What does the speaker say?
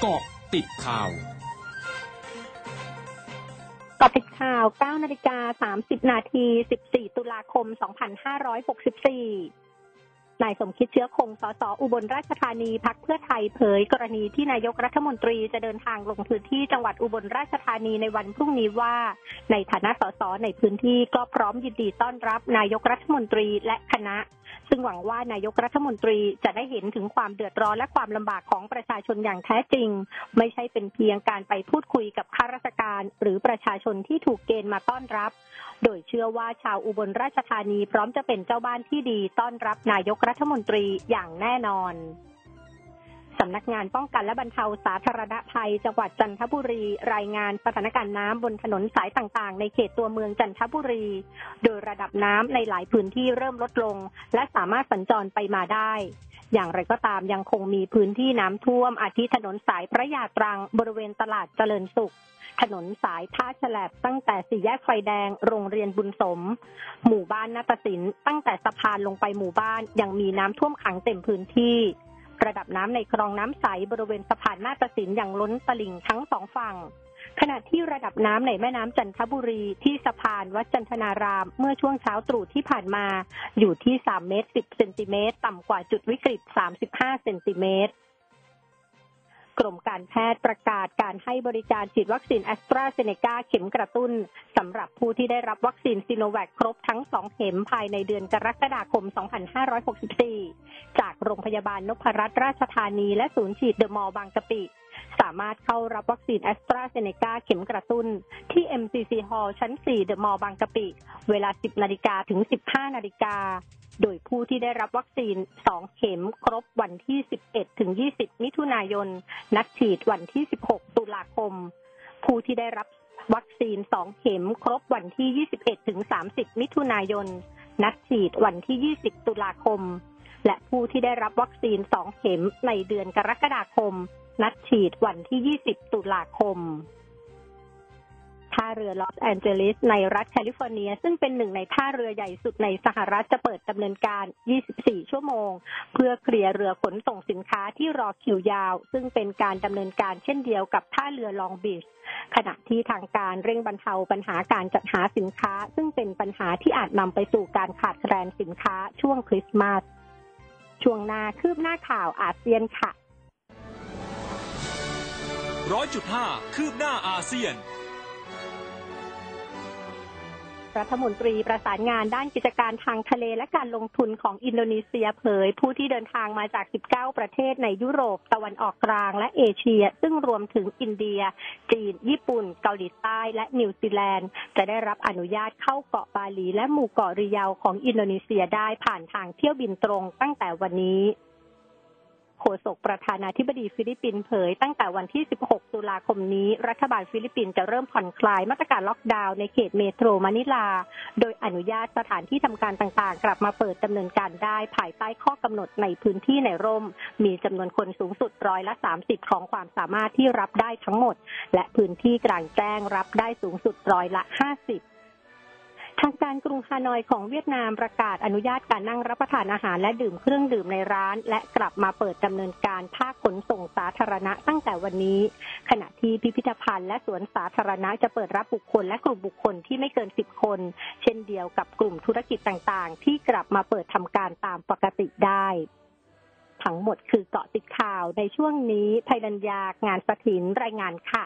เกาะติดข่าวกาะติดข่าว 9 นาฬิกา 30 นาที 14 ตุลาคม 2564 นายสมคิดเชื้อคง สส อุบลราชธานี พักเพื่อไทยเผย กรณีที่นายกรัฐมนตรีจะเดินทางลงพื้นที่จังหวัดอุบลราชธานีในวันพรุ่งนี้ว่า ในฐานะสส ในพื้นที่ก็พร้อมยินดีต้อนรับนายกรัฐมนตรีและคณะซึ่งหวังว่านายกรัฐมนตรีจะได้เห็นถึงความเดือดร้อนและความลำบากของประชาชนอย่างแท้จริง ไม่ใช่เป็นเพียงการไปพูดคุยกับข้าราชการ หรือประชาชนที่ถูกเกณฑ์มาต้อนรับ โดยเชื่อว่าชาวอุบลราชธานีพร้อมจะเป็นเจ้าบ้านที่ดีต้อนรับนายกรัฐมนตรีอย่างแน่นอน สำนักงานป้องกันและบรรเทาสาธารณภัย จังหวัดจันทบุรี รายงานสถานการณ์น้ำบนถนนสายต่างๆ ในเขตตัวเมืองจันทบุรี โดยระดับน้ำในหลายพื้นที่เริ่มลดลง และสามารถสัญจรไปมาได้ อย่างไรก็ตามยังคงมีพื้นที่น้ำท่วม อาทิถนนสายพระยาตรังบริเวณตลาดเจริญสุข ถนนสายท่าฉลบตั้งแต่สี่แยกไฟแดง โรงเรียนบุญสม หมู่บ้านนาฏศิลป์ตั้งแต่สะพานลงไปหมู่บ้านยังมีน้ำท่วมขังเต็มพื้นที่ ระดับน้ำในคลองน้ำใสบริเวณสะพานนาฏศิลป์อย่างล้นตลิ่งทั้งสองฝั่ง ขณะที่ระดับน้ำในแม่น้ำจันทบุรีที่สะพานวัดจันทนาราม เมื่อช่วงเช้าตรู่ที่ผ่านมา อยู่ที่3เมตร10เซนติเมตรต่ำกว่าจุดวิกฤต35เซนติเมตร กรมการแพทย์ประกาศการให้บริการฉีดวัคซีนแอสตราเซเนกาเข็มกระตุ้นสำหรับผู้ที่ได้รับวัคซีนซิโนแวคครบทั้ง 2 เข็มภายในเดือนกรกฎาคม 2564 จากโรงพยาบาลนพรัตน์ราชธานีและศูนย์ฉีดเดอะมอลล์บางกะปิามารถเข้ารับวัคซีนแอสตราเซเนกาเข็มกระตุ้น ที่ MCC Hall ชั้น 4 เดอะมอลล์บางกะปิ เวลา 10 นาฬิกาถึง 15 นาฬิกา โดยผู้ที่ได้รับวัคซีน 2 เข็มครบวันที่ 11 ถึง 20 มิถุนายน นัดฉีดวันที่ 16 ตุลาคม ผู้ที่ได้รับวัคซีน 2 เข็มครบวันที่ 21 ถึง 30 มิถุนายน นัดฉีดวันที่ 20 ตุลาคม และผู้ที่ได้รับวัคซีน 2 เข็มในเดือนกรกฎาคม นัดฉีดวันที่ 20 ตุลาคมท่าเรือลอสแอนเจลิสในรัฐแคลิฟอร์เนีย ซึ่งเป็นหนึ่งในท่าเรือใหญ่สุดในสหรัฐจะเปิดดำเนินการ 24 ชั่วโมง เพื่อเคลียร์เรือขนส่งสินค้าที่รอคิวยาว ซึ่งเป็นการดำเนินการเช่นเดียวกับท่าเรือลองบีชขณะที่ทางการเร่งบรรเทาปัญหาการจัดหาสินค้า ซึ่งเป็นปัญหาที่อาจนำไปสู่การขาดแคลนสินค้าช่วงคริสต์มาสช่วงหน้าคืบหน้าข่าวอาเซียนค่ะ ร้อยจุดห้าคืบหน้าอาเซียน รัฐมนตรีประสานงานด้านกิจการทางทะเลและการลงทุนของอินโดนีเซียเผย ผู้ที่เดินทางมาจาก 19 ประเทศในยุโรปตะวันออกกลางและเอเชีย ซึ่งรวมถึงอินเดีย จีน ญี่ปุ่น เกาหลีใต้และนิวซีแลนด์ จะได้รับอนุญาตเข้าเกาะบาหลีและหมู่เกาะริยาของอินโดนีเซียได้ผ่านทางเที่ยวบินตรงตั้งแต่วันนี้ โฆษกประธานาธิบดีฟิลิปปินส์เผย ตั้งแต่วันที่ 16 ตุลาคมนี้ รัฐบาลฟิลิปปินส์จะเริ่มผ่อนคลายมาตรการล็อกดาวน์ในเขตเมโทรมะนิลา โดยอนุญาตสถานที่ทำการต่างๆ กลับมาเปิดดำเนินการได้ภายใต้ข้อกำหนดในพื้นที่ในร่ม มีจำนวนคนสูงสุดร้อยละ 30 ของความสามารถที่รับได้ทั้งหมด และพื้นที่กลางแจ้งรับได้สูงสุดร้อยละ 50 ทางการกรุงฮานอยของเวียดนามประกาศอนุญาตการนั่งรับประทานอาหารและดื่มเครื่องดื่มในร้าน และกลับมาเปิดดำเนินการภาคขนส่งสาธารณะตั้งแต่วันนี้ ขณะที่พิพิธภัณฑ์และสวนสาธารณะจะเปิดรับบุคคลและกลุ่มบุคคลที่ไม่เกิน10คน เช่นเดียวกับกลุ่มธุรกิจต่างๆ ที่กลับมาเปิดทำการตามปกติได้ทั้งหมดคือเกาะติดข่าวในช่วงนี้ภัยดัญญางานสถินรายงานค่ะ